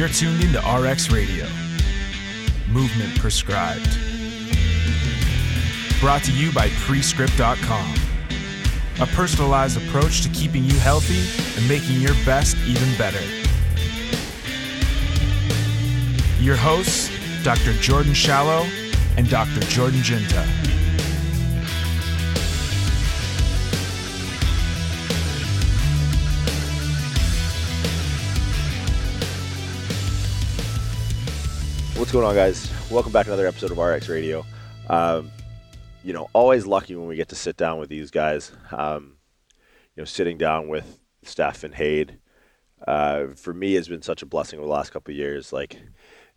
You're tuned into RX Radio. Movement prescribed. Brought to you by Pre-Script.com. A personalized approach to keeping you healthy and making your best even better. Your hosts, Dr. Jordan Shallow and Dr. Jordan Jiunta. What's going on, guys? Welcome back to another episode of RX Radio. Um, you know, always lucky when we get to sit down with these guys. Um, you know, sitting down with Steph and Hade, uh, for me has been such a blessing over the last couple of years. Like,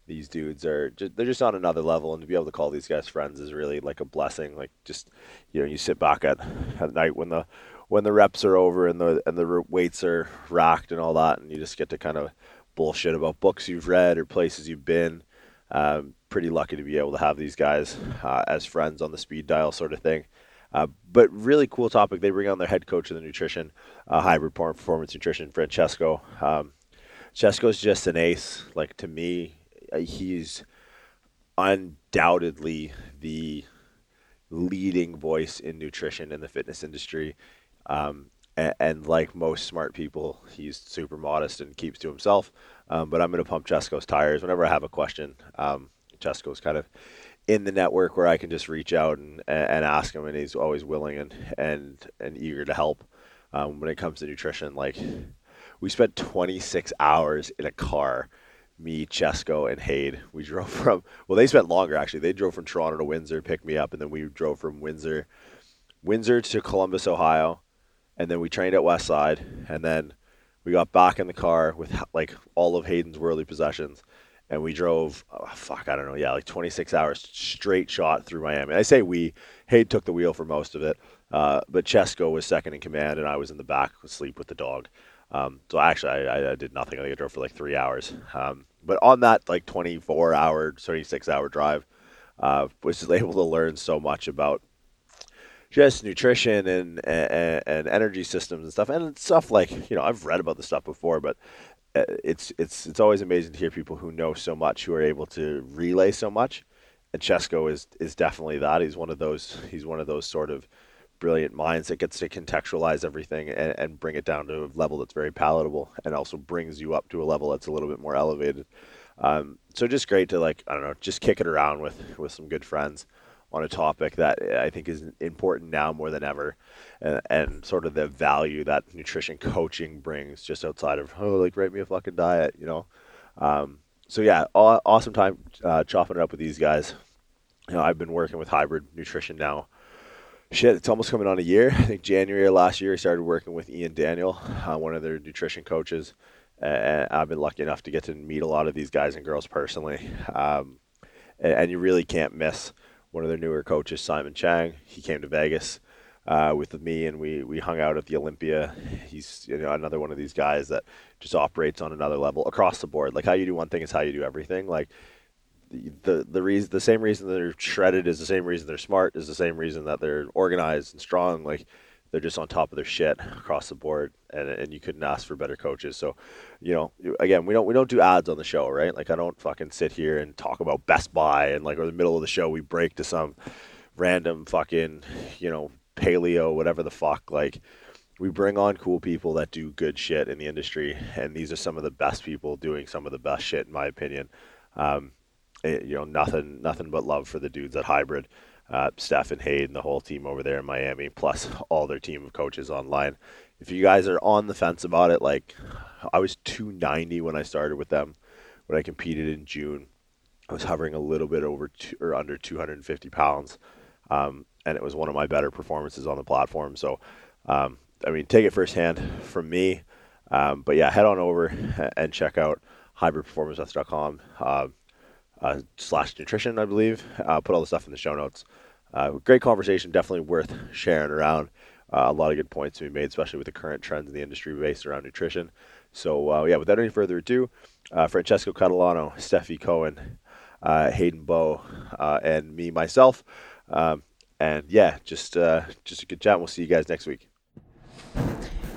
these dudes are just, they're just on another level, and to be able to call these guys friends is really like a blessing. Like, just you know, you sit back at at night when the when the reps are over and the and the weights are racked and all that, and you just get to kind of bullshit about books you've read or places you've been um, pretty lucky to be able to have these guys uh, as friends on the speed dial sort of thing. Uh, but really cool topic. They bring on their head coach of the nutrition, uh, hybrid performance nutrition, Francesco. Um, Francesco's just an ace. Like to me, uh, he's undoubtedly the leading voice in nutrition in the fitness industry. Um, and, and, like most smart people, he's super modest and keeps to himself. Um, but I'm going to pump Chesko's tires whenever I have a question. Um, Chesko's kind of in the network where I can just reach out and, and ask him, and he's always willing and and, and eager to help. Um, when it comes to nutrition, like we spent 26 hours in a car, me, Chesko, and Hade. We drove from well, they spent longer actually. They drove from Toronto to Windsor, picked me up, and then we drove from Windsor, Windsor to Columbus, Ohio, and then we trained at Westside, and then we got back in the car with like all of Hayden's worldly possessions, and we drove. Oh, fuck, I don't know. Yeah, like 26 hours straight shot through Miami. I say we. Hayden took the wheel for most of it, uh, but Chesko was second in command, and I was in the back asleep with the dog. Um, so actually, I, I, did nothing. I think I drove for like three hours. Um, but on that like 24 hour, 26 hour drive, uh, was able to learn so much about just nutrition and, and, and energy systems and stuff and stuff like you know I've read about this stuff before, but uh, it's it's it's always amazing to hear people who know so much who are able to relay so much. And Chesko is is definitely that. He's one of those. He's one of those sort of brilliant minds that gets to contextualize everything and, and bring it down to a level that's very palatable and also brings you up to a level that's a little bit more elevated. Um, so just great to like I don't know, just kick it around with with some good friends on a topic that I think is important now more than ever, and, and, sort of the value that nutrition coaching brings just outside of oh like write me a fucking diet, you know. Um, so yeah, aw- awesome time uh, chopping it up with these guys. You know, I've been working with hybrid nutrition now. Shit, it's almost coming on a year. I think January last year I started working with Ian Daniel, uh, one of their nutrition coaches, and I've been lucky enough to get to meet a lot of these guys and girls personally. Um, and, and you really can't miss one of their newer coaches, Simon Chang. He came to Vegas uh, with me, and we we hung out at the Olympia. He's you know another one of these guys that just operates on another level across the board. Like how you do one thing is how you do everything. Like the the reason the same reason they're shredded is the same reason they're smart is the same reason that they're organized and strong. Like they're just on top of their shit across the board, and and you couldn't ask for better coaches. So, you know, again, we don't we don't do ads on the show, right? Like I don't fucking sit here and talk about Best Buy and like or the middle of the show we break to some random fucking you know paleo whatever the fuck like. We bring on cool people that do good shit in the industry, and these are some of the best people doing some of the best shit, in my opinion. Um, it, you know, nothing, nothing but love for the dudes at Hybrid uh, Steph and Hayden, the whole team over there in Miami, plus all their team of coaches online. If you guys are on the fence about it, like I was 290 when I started with them, when I competed in June. I was hovering a little bit over two, or under 250 pounds, um, and it was one of my better performances on the platform. So, um, I mean, take it firsthand from me. Um, but yeah, head on over and check out hybridperformancemethod.com uh, uh, slash nutrition, I believe. Uh, put all the stuff in the show notes. Uh, great conversation, definitely worth sharing around. Uh, a lot of good points to be made, especially with the current trends in the industry based around nutrition. So, uh, yeah, without any further ado, uh, Francesco Catalano, Stefi Cohen, uh, Hayden Bowe, uh, and me, myself. Um, and yeah, just just a good chat. We'll see you guys next week.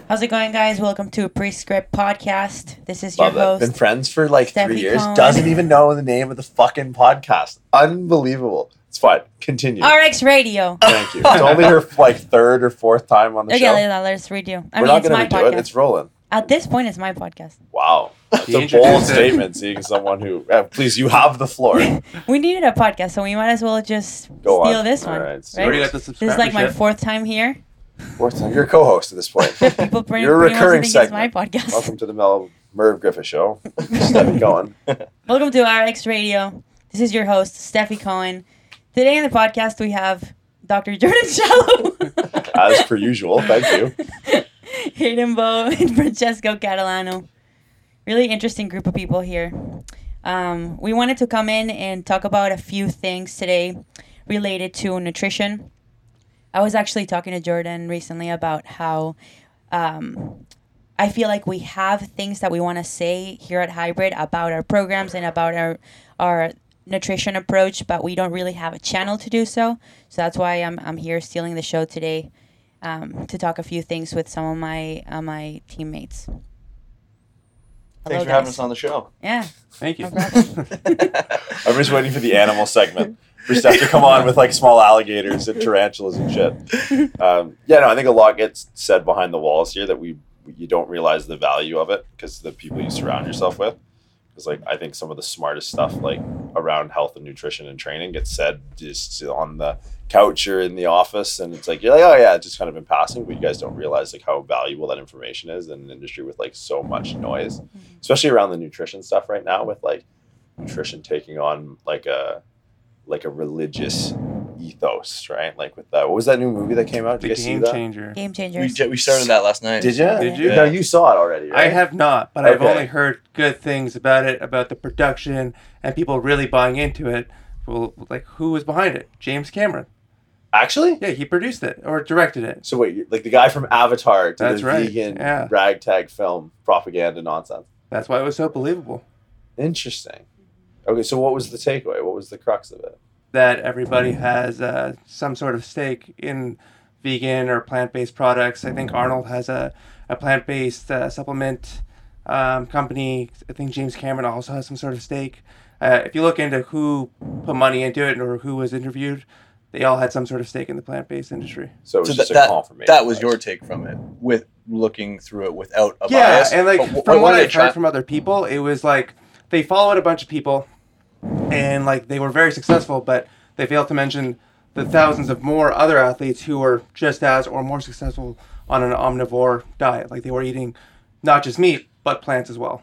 How's it going, guys? Welcome to a Pre-Script podcast. This is Love your it. host. Been friends for like Stefi three years. Cohen. Doesn't even know the name of the fucking podcast. Unbelievable. It's fine. Continue. RX Radio. Thank you. It's only her like third or fourth time on the Okay, show. let- let's redo. I We're mean, not it's gonna do podcast. it. It's rolling. At this point, it's my podcast. Wow. That's a introduced bold it. statement. Seeing someone who, yeah, please, you have the floor. We needed a podcast, so we might as well just Go steal on. this All one. right, right? so already got the This is like my subscribership. fourth time here. Fourth time. You're a co-host at this point. People pretty, You're a recurring it's my segment. podcast. Welcome to the Mel Merv Griffin Show. Stefi Cohen. Welcome to RX Radio. This is your host, Stefi Cohen. Today on the podcast, we have Dr. Jordan Shallow, As per usual. Thank you. Hayden Bowe, and Francesco Catalano. Really interesting group of people here. Um, we wanted to come in and talk about a few things today related to nutrition. I was actually talking to Jordan recently about how um, I feel like we have things that we want to say here at Hybrid about our programs and about our our nutrition approach, but we don't really have a channel to do so. So that's why I'm I'm here stealing the show today um, to talk a few things with some of my uh, my teammates. Hello, Thanks for having us on the show. Yeah, Thank you. no. I'm just waiting for the animal segment for Steph to come on with like small alligators and tarantulas and shit. Um, yeah, no, I think a lot gets said behind the walls here that we you don't realize the value of it because the people you surround yourself with. Because like I think some of the smartest stuff like around health and nutrition and training gets said just on the couch or in the office, and it's like you're like, oh yeah, it's just kind of in passing, but you guys don't realize like how valuable that information is in an industry with like so much noise, especially around the nutrition stuff right now with like nutrition taking on like a like a religious ethos, right? Like with that. What was that new movie that came out? Did The you guys see game that? changer. Game We, j- we started that last night. Did you? Did you? No, you saw it already. Right? I have not, but I've only heard good things about it, about the production, and people really buying into it. Well, like who was behind it? James Cameron. actually. Yeah, he produced it or directed it. So wait, like the guy from Avatar to That's the right, vegan yeah. ragtag film propaganda nonsense. That's why it was so believable. Interesting. Okay, so what was the takeaway? What was the crux of it? That everybody has uh, some sort of stake in vegan or plant-based products. I think Arnold has a, a plant-based uh, supplement um, company. I think James Cameron also has some sort of stake. Uh, if you look into who put money into it or who was interviewed, they all had some sort of stake in the plant-based industry. So it was So just that, a that, confirmation. that was bias. your take from it, with looking through it without a yeah, bias. and like But from what what I've try- heard from other people, it was like they followed a bunch of people, and like they were very successful, but they failed to mention the thousands of more other athletes who were just as or more successful on an omnivore diet. Like they were eating not just meat but plants as well.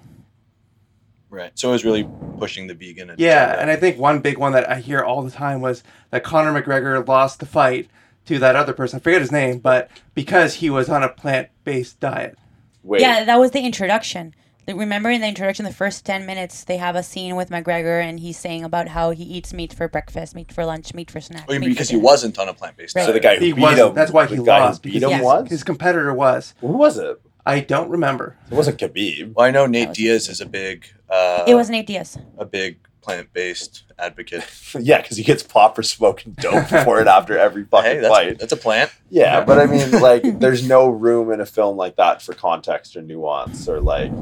Right. So it was really pushing the vegan. agenda. Yeah, and I think one big one that I hear all the time was that Conor McGregor lost the fight to that other person. I forget his name, but because he was on a plant-based diet. Wait, Yeah, that was the introduction. Like, Remember in the introduction, the first 10 minutes, they have a scene with McGregor and he's saying about how he eats meat for breakfast, meat for lunch, meat for snack. Oh, you meat mean for because he dinner. wasn't on a plant-based Right. so diet. the guy who He beat wasn't. him. That's why the he guy lost, Who beat because him Yes. was. His competitor was. Who was it? I don't remember. It wasn't Khabib. Well, I know Nate Diaz is a big, uh, It was Nate Diaz. a big plant-based advocate. yeah, because he gets popped for smoking dope before and after every fucking hey, that's fight. that's a plant. Yeah, but I mean, like, there's no room in a film like that for context or nuance or like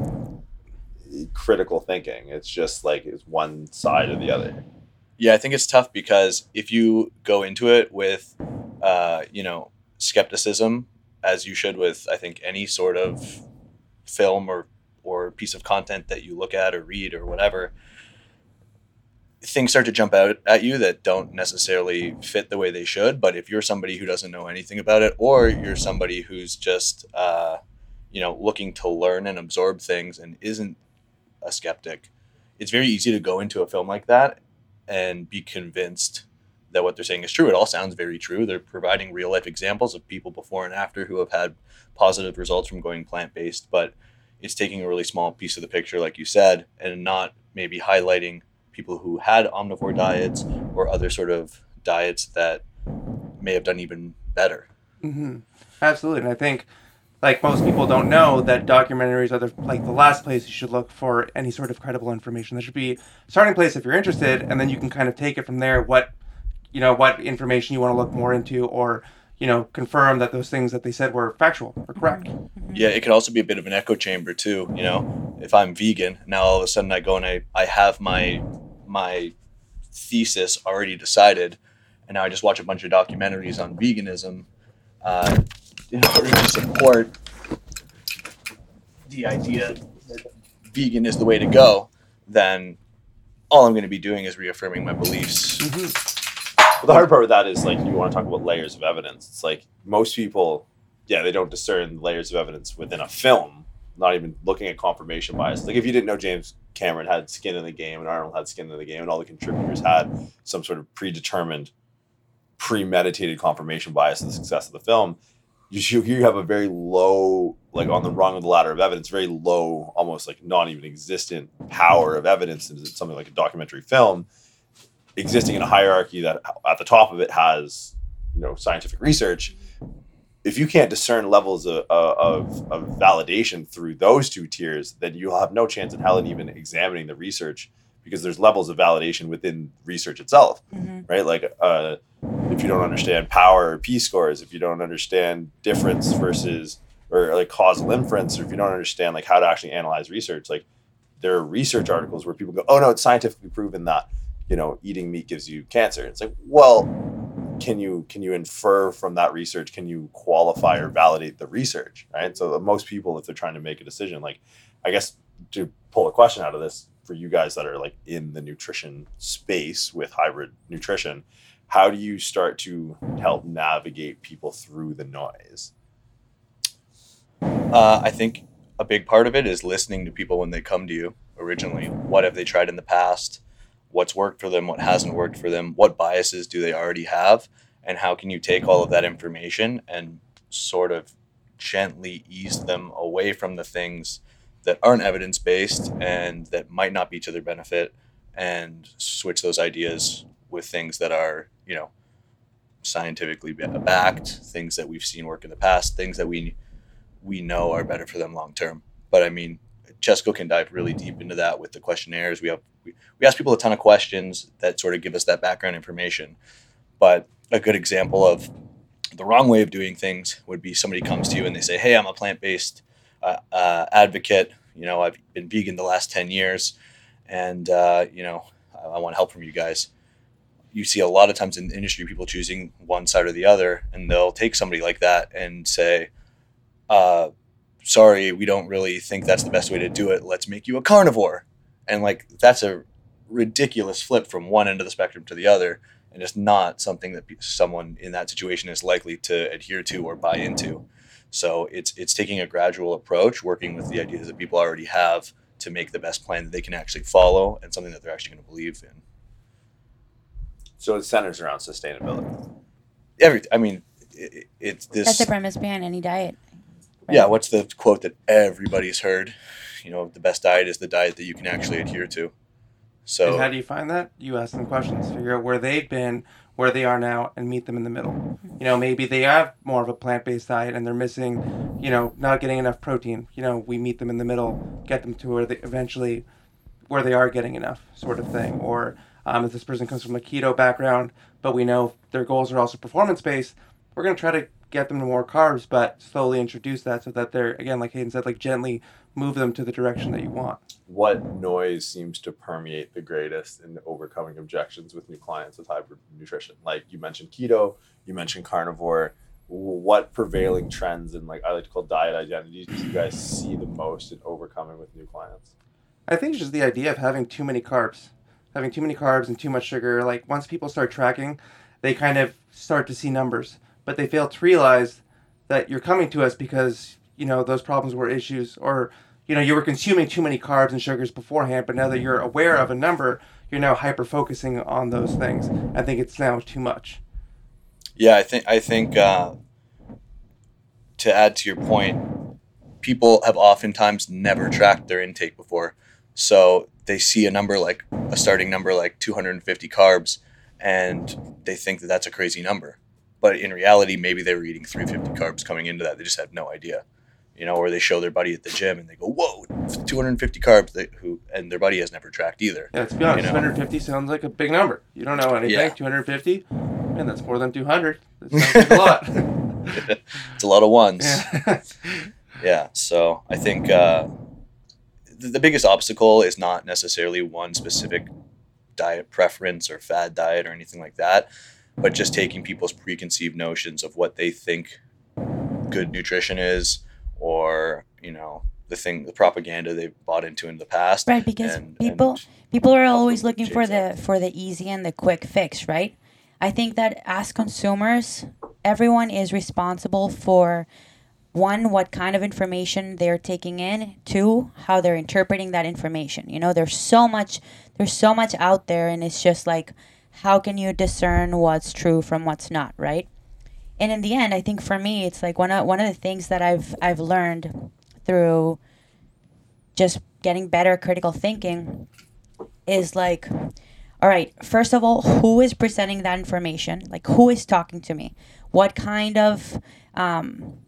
critical thinking. It's just like it's one side or the other. Yeah, I think it's tough because if you go into it with, uh, you know, skepticism, as you should with, I think, any sort of film or or piece of content that you look at or read or whatever, things start to jump out at you that don't necessarily fit the way they should. But if you're somebody who doesn't know anything about it, or you're somebody who's just, uh, you know, looking to learn and absorb things and isn't a skeptic, it's very easy to go into a film like that and be convinced that what they're saying is true. It all sounds very true. They're providing real life examples of people before and after who have had positive results from going plant based, but it's taking a really small piece of the picture, like you said, and not maybe highlighting people who had omnivore diets or other sort of diets that may have done even better. hmm Absolutely, and I think like most people don't know that documentaries are the, like the last place you should look for any sort of credible information. There should be a starting place if you're interested, and then you can kind of take it from there. What you know, what information you want to look more into, or you know, confirm that those things that they said were factual or correct. Yeah, it could also be a bit of an echo chamber too. You know, if I'm vegan, now all of a sudden I go and I, I have my my thesis already decided, and now I just watch a bunch of documentaries on veganism uh, in order to support the idea that vegan is the way to go. Then all I'm going to be doing is reaffirming my beliefs. Mm-hmm. But the hard part with that is like you want to talk about layers of evidence. It's like most people, yeah, they don't discern layers of evidence within a film. Not even looking at confirmation bias. Like if you didn't know James Cameron had skin in the game and Arnold had skin in the game and all the contributors had some sort of predetermined, premeditated confirmation bias of the success of the film, you you have a very low, like on the rung of the ladder of evidence, very low, almost like non even existent power of evidence in something like a documentary film existing in a hierarchy that at the top of it has you know scientific research. If you can't discern levels of, of, of validation through those two tiers then you'll have no chance in hell in even examining the research because there's levels of validation within research itself Mhm. right? Like uh, if you don't understand power or p scores if you don't understand difference versus or like causal inference or if you don't understand like how to actually analyze research like there are research articles where people go oh no it's scientifically proven that you know eating meat gives you cancer. It's like well can you can you infer from that research? Can you qualify or validate the research right? So most people if they're trying to make a decision like i guess to pull a question out of this for you guys that are like in the nutrition space with hybrid nutrition how do you start to help navigate people through the noise Uh, I think a big part of it is listening to people when they come to you originally. What have they tried in the past? What's worked for them? What hasn't worked for them? What biases do they already have? And how can you take all of that information and sort of gently ease them away from the things that aren't evidence based and that might not be to their benefit and switch those ideas with things that are, you know, scientifically backed, things that we've seen work in the past, things that we we know are better for them long term. But I mean, Chesco can dive really deep into that with the questionnaires. We have we, we ask people a ton of questions that sort of give us that background information. But a good example of the wrong way of doing things would be somebody comes to you and they say, "Hey, I'm a plant based uh, uh, advocate. You know, I've been vegan the last ten years, and uh, you know, I, I want help from you guys." You see a lot of times in the industry people choosing one side or the other, and they'll take somebody like that and say, uh, sorry, we don't really think that's the best way to do it. Let's make you a carnivore. And like, that's a ridiculous flip from one end of the spectrum to the other. And it's not something that someone in that situation is likely to adhere to or buy into. So it's, it's taking a gradual approach, working with the ideas that people already have to make the best plan that they can actually follow and something that they're actually going to believe in. So it centers around sustainability Every, I mean, it, it's this. That's the premise behind any diet. right? Yeah, what's the quote that everybody's heard? You know, the best diet is the diet that you can actually adhere to. So And how do you find that? You ask them questions, figure out where they've been, where they are now, and meet them in the middle. You know, maybe they have more of a plant based diet and they're missing, you know, not getting enough protein. You know, we meet them in the middle, get them to where they eventually, where they are getting enough, sort of thing. Or um, if this person comes from a keto background, but we know their goals are also performance based, we're going to try to get them to more carbs, but slowly introduce that so that they're, again, like Hayden said, like gently move them to the direction that you want. what noise seems to permeate the greatest in overcoming objections with new clients with hybrid nutrition? Like you mentioned keto, you mentioned carnivore. What prevailing trends and like I like to call diet identities do you guys see the most in overcoming with new clients? I think it's just the idea of having too many carbs, having too many carbs and too much sugar. Like once people start tracking, they kind of start to see numbers, but they fail to realize that you're coming to us because you know those problems were issues, or you know you were consuming too many carbs and sugars beforehand. But now that you're aware of a number, you're now hyper focusing on those things. I think it's now too much. Yeah, I think I think uh, to add to your point, people have oftentimes never tracked their intake before, so they see a number like a starting number like 250 carbs, and they think that that's a crazy number, but in reality, maybe they were eating 350 carbs coming into that. They just had no idea. you know, or they show their buddy at the gym and they go, "Whoa, 250 carbs," they, who and their buddy has never tracked either. Yeah, to be honest, You know. 250 sounds like a big number. You don't know anything. Yeah. 250, man, that's more than 200. That sounds like a lot. It's a lot of ones. yeah. Yeah, so I think uh, the, biggest obstacle is not necessarily one specific diet preference or fad diet or anything like that, but just taking people's preconceived notions of what they think good nutrition is, or you know the thing, the propaganda they've bought into in the past. Right, because and- people and- people are always looking for the for the easy and the quick fix, right? I think that as consumers, everyone is responsible for one what kind of information they're taking in, two how they're interpreting that information. You know, there's so much there's so much out there and it's just like how can you discern what's true from what's not, right? And in the end, I think for me it's like one of one of the things that I've I've learned through just getting better critical thinking is like all right first of all who is presenting that information like who is talking to me what kind of um,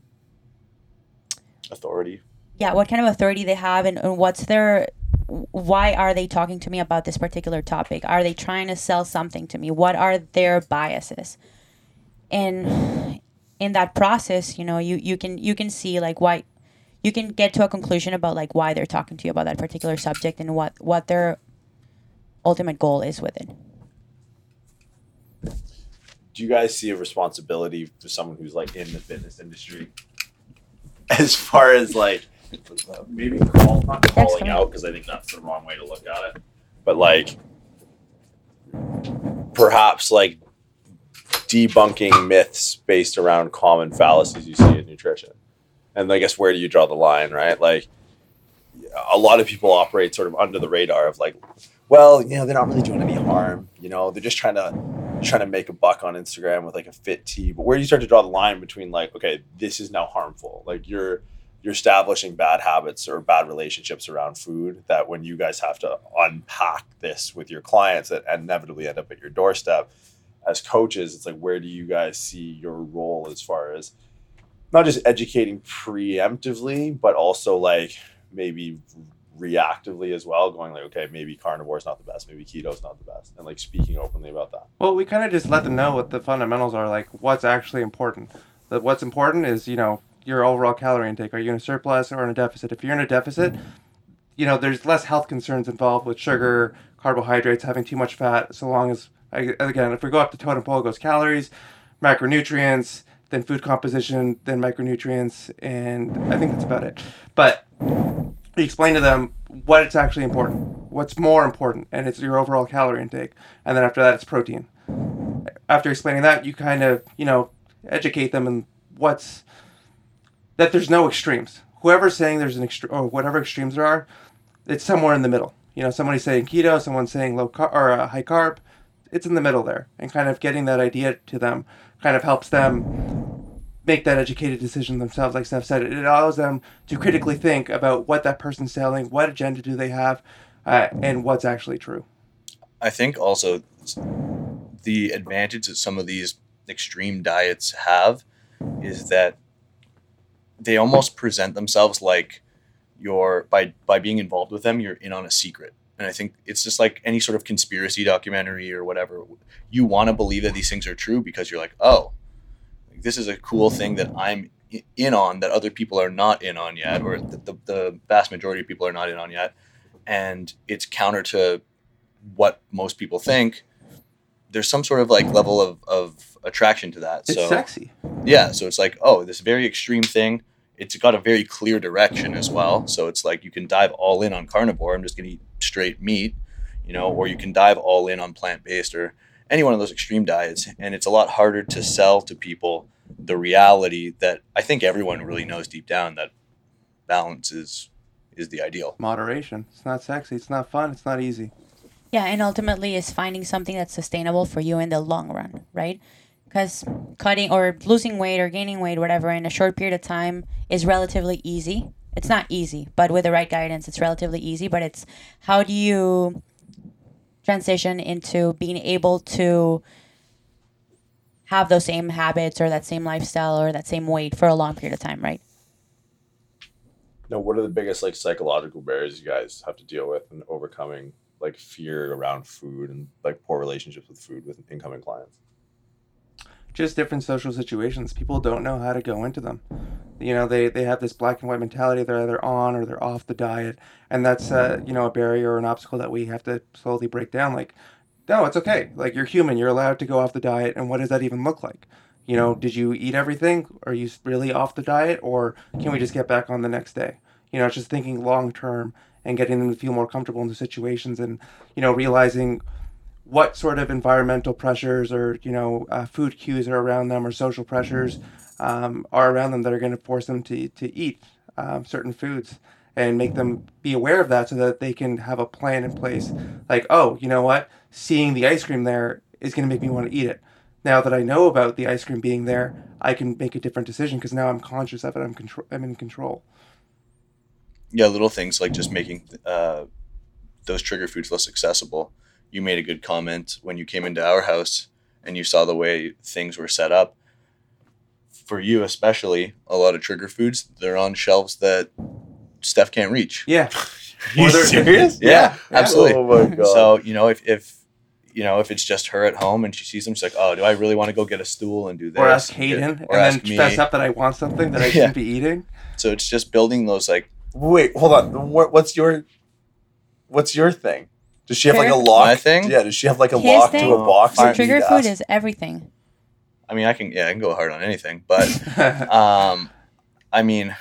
authority. yeah what kind of authority they have and, and what's their why are they talking to me about this particular topic? Are they trying to sell something to me? What are their biases? And in that process you know you, you can you can see like why you can get to a conclusion about like why they're talking to you about that particular subject and what what their ultimate goal is with it. Do you guys see a responsibility for someone who's like in the fitness industry as far as like maybe call, not calling out because I think that's the wrong way to look at it, but like perhaps like debunking myths based around common fallacies you see in nutrition, and I guess where do you draw the line, right? Like a lot of people operate sort of under the radar of like, well, you know, they're not really doing any harm. You know, they're just trying to trying to make a buck on Instagram with like a fit tea. But where do you start to draw the line between like, okay, this is now harmful? Like you're you're establishing bad habits or bad relationships around food that when you guys have to unpack this with your clients that inevitably end up at your doorstep as coaches, it's like where do you guys see your role as far as not just educating preemptively, but also like maybe reactively as well, going like, okay, maybe carnivore is not the best, maybe keto is not the best, and like speaking openly about that. Well, we kind of just let them know what the fundamentals are, like what's actually important. That what's important is, you know, your overall calorie intake. Are you in a surplus or in a deficit? If you're in a deficit, you know, there's less health concerns involved with sugar, carbohydrates, having too much fat. So long as, again, if we go up the totem pole, it goes calories, macronutrients, then food composition, then micronutrients, and I think that's about it. But explain to them what it's actually important, what's more important, and it's your overall calorie intake. And then after that, it's protein. After explaining that, you kind of, you know, educate them in what's that there's no extremes. Whoever's saying there's an extreme or whatever extremes there are, it's somewhere in the middle. You know, somebody's saying keto, someone's saying low carb or uh, high carb. It's in the middle there, and kind of getting that idea to them kind of helps them make that educated decision themselves. Like Steph said, it allows them to critically think about what that person's selling, what agenda do they have, uh, and what's actually true. I think also the advantage that some of these extreme diets have is that they almost present themselves like you're by by being involved with them you're in on a secret and i think it's just like any sort of conspiracy documentary or whatever you want to believe that these things are true because you're like oh this is a cool thing that i'm in on that other people are not in on yet or the, the, the vast majority of people are not in on yet. And it's counter to what most people think. There's some sort of like level of, of attraction to that. It's so sexy. yeah so it's like oh this very extreme thing it's got a very clear direction as well. So it's like you can dive all in on carnivore i'm just going to eat straight meat you know or you can dive all in on plant-based or any one of those extreme diets. And it's a lot harder to sell to people the reality that i think everyone really knows deep down that balance is is the ideal Moderation. It's not sexy. It's not fun. It's not easy. Yeah, and ultimately is finding something that's sustainable for you in the long run, right? Because cutting or losing weight or gaining weight, whatever, in a short period of time is relatively easy. It's not easy, but with the right guidance, it's relatively easy. But it's how do you transition into being able to have those same habits or that same lifestyle or that same weight for a long period of time, right? Now, what are the biggest like psychological barriers you guys have to deal with in overcoming like fear around food and like poor relationships with food with incoming clients? just different social situations. People don't know how to go into them. You know, they, they have this black and white mentality. They're either on or they're off the diet, and that's uh, you know a barrier or an obstacle that we have to slowly break down. Like, no, it's okay. Like you're human. You're allowed to go off the diet, and what does that even look like? You know, did you eat everything? Are you really off the diet, or can we just get back on the next day? You know, it's just thinking long term and getting them to feel more comfortable in the situations, and you know, realizing what sort of environmental pressures or you know uh, food cues are around them or social pressures um, are around them that are going to force them to, to eat um, certain foods and make them be aware of that so that they can have a plan in place. Like oh you know what? Seeing the ice cream there is going to make me want to eat it. Now that i know about the ice cream being there i can make a different decision because now i'm conscious of it. I'm, control- I'm in control. Yeah, little things like just making uh, those trigger foods less accessible. You made a good comment when you came into our house and you saw the way things were set up. For you, especially, a lot of trigger foods they're on shelves that Steph can't reach. yeah you they're- serious? Yeah, Yeah. absolutely. Oh my god. So you know, if if you know if it's just her at home and she sees them, she's like, "Oh, do I really want to go get a stool and do this?" or ask and get- hayden or and ask then me. fess up that i want something that i Yeah. shouldn't be eating So it's just building those like Wait, hold on. What, what's your what's your thing? Does she have like a Her? lock? My thing? Yeah. Does she have like a His lock thing? to a box? Fine. that you Trigger food is everything. I mean, I can yeah, I can go hard on anything, but um, I mean,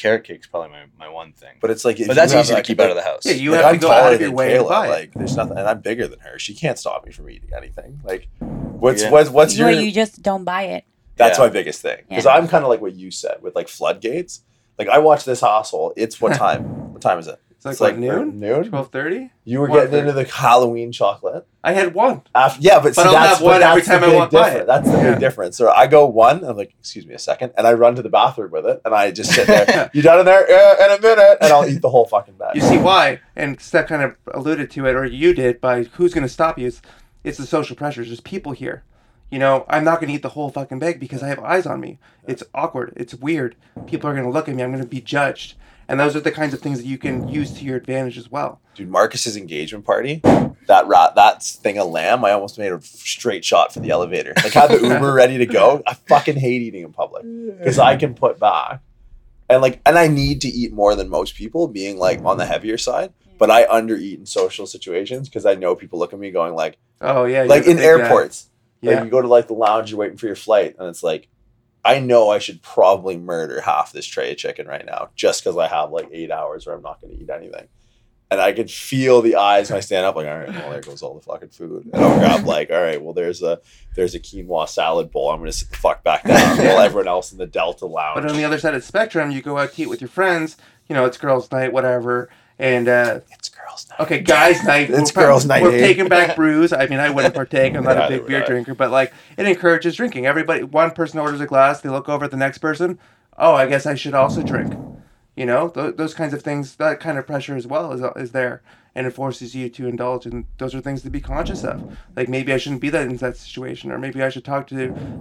carrot cake's probably my, my one thing. But it's like, if but that's you have, easy to keep like- out of the house. Yeah, you like, have I'm to go out of your way and Kayla, buy it. Like, there's nothing, and I'm bigger than her. She can't stop me from eating anything. Like, what's Yeah. what's what's your? Well, you just don't buy it. that's Yeah. my biggest thing because Yeah. I'm kind of like what you said with like floodgates. Like, I watch this household. It's what time? what time is it? It's like, It's what, like noon Noon. 12.30 You were One getting into the Halloween chocolate. i had one After, yeah, but, see, I'll that's, have one but every the time I big walk by difference. it. That's the Yeah. big difference. So I go one, I'm like, excuse me a second, and I run to the bathroom with it, and I just sit there. you done in there? Yeah, in a minute, and I'll eat the whole fucking bag. You see why, and Steph kind of alluded to it, or you did, by who's going to stop you. It's, it's the social pressures. There's people here. You know, I'm not going to eat the whole fucking bag because I have eyes on me. It's awkward. It's weird. People are going to look at me. I'm going to be judged. And those are the kinds of things that you can use to your advantage as well. Dude, Marcus's engagement party, that rat, that thing of lamb, I almost made a straight shot for the elevator. Like, had the Uber ready to go. I fucking hate eating in public because I can put back. And like, and I need to eat more than most people, being like on the heavier side. But I undereat in social situations because I know people look at me going like, Oh yeah, like in the big guy. airports. Yeah, Like you go to like the lounge, you're waiting for your flight, and it's like, I know I should probably murder half this tray of chicken right now just because I have like eight hours where I'm not going to eat anything. And I could feel the eyes when I stand up, like, all right, well, there goes all the fucking food. And I'll grab like, all right, well, there's a there's a quinoa salad bowl. I'm gonna sit the fuck back down. While everyone else in the Delta Lounge. but on the other side of the spectrum, you go out to eat with your friends. You know, it's girls' night, whatever. And uh, it's girls' night. Okay, guys' night. It's we're, girls' night, We're taking back brews. I mean, I wouldn't partake. I'm not a big beer I. drinker, but like it encourages drinking. Everybody, one person orders a glass. They look over at the next person. Oh, I guess I should also drink. You know, th- those kinds of things. That kind of pressure as well is is there, and it forces you to indulge. And those are things to be conscious of. Like maybe I shouldn't be that in that situation, or maybe I should talk to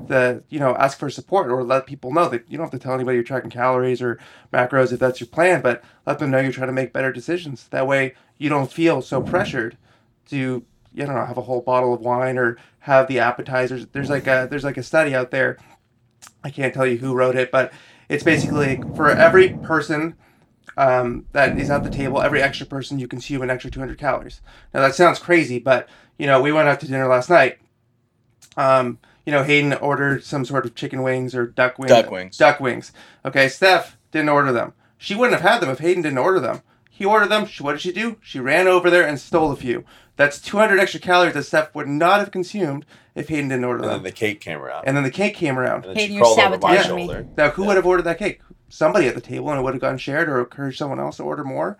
the you know ask for support or let people know that you don't have to tell anybody you're tracking calories or macros if that's your plan, but let them know you're trying to make better decisions. That way you don't feel so pressured to you know have a whole bottle of wine or have the appetizers. There's like a there's like a study out there. I can't tell you who wrote it, but it's basically for every person um, that is at the table, every extra person you consume an extra 200 calories. Now that sounds crazy, but you know we went out to dinner last night. Um, you know Hayden ordered some sort of chicken wings or duck wings. Duck wings. Duck wings. Okay, Steph didn't order them. She wouldn't have had them if Hayden didn't order them. He ordered them. She, what did she do? She ran over there and stole a few. That's 200 extra calories that Steph would not have consumed if Hayden didn't order them. And then the cake came around. And then the cake came around. And then Hayden, she you're crawled over my sabotaging me. shoulder. Now, who would have ordered that cake? Somebody at the table, and it would have gotten shared or encouraged someone else to order more.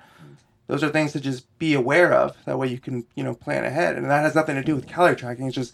Those are things to just be aware of. That way, you can you know plan ahead, and that has nothing to do with calorie tracking. It's just